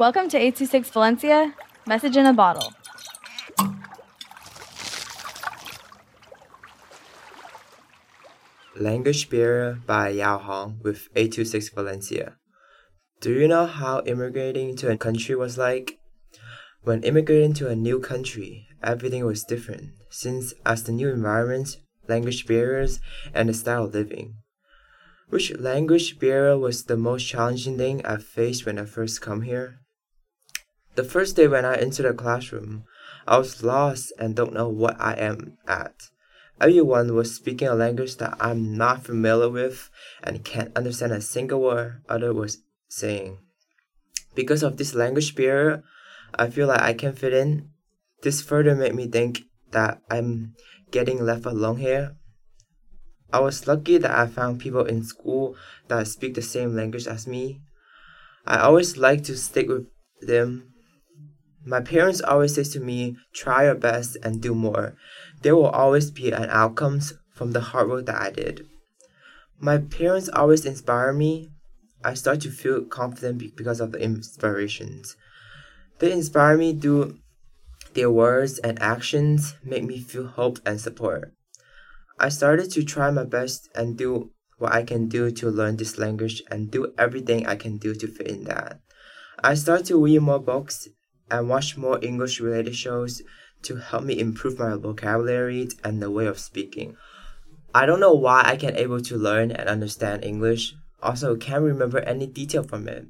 Welcome to 826 Valencia, message in a bottle. Language Barrier by Yaohong with 826 Valencia. Do you know how immigrating to a country was like? When immigrating to a new country, everything was different, since as the new environment, language barriers, and the style of living. Which language barrier was the most challenging thing I faced when I first come here? The first day when I entered the classroom, I was lost and don't know what I am at. Everyone was speaking a language that I'm not familiar with and can't understand a single word other was saying. Because of this language barrier, I feel like I can't fit in. This further made me think that I'm getting left alone here. I was lucky that I found people in school that speak the same language as me. I always like to stick with them my parents always say to me, try your best and do more. There will always be an outcomes from the hard work that I did. My parents always inspire me. I start to feel confident because of the inspirations. They inspire me through their words and actions, make me feel hope and support. I started to try my best and do what I can do to learn this language and do everything I can do to fit in that. I started to read more books and watch more English related shows to help me improve my vocabulary and the way of speaking. I don't know why I can able to learn and understand English, also can't remember any detail from it,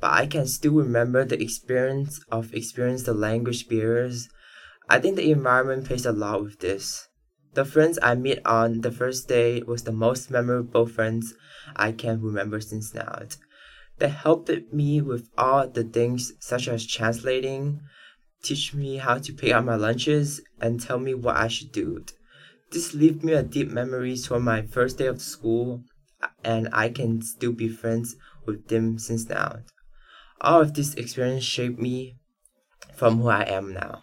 but I can still remember the experience of experience the language barriers. I think the environment plays a lot with this. The friends I met on the first day was the most memorable friends I can remember since now that helped me with all the things such as translating, teach me how to pick up my lunches, and tell me what I should do. This left me a deep memories from my first day of school, and I can still be friends with them since now. All of this experience shaped me from who I am now.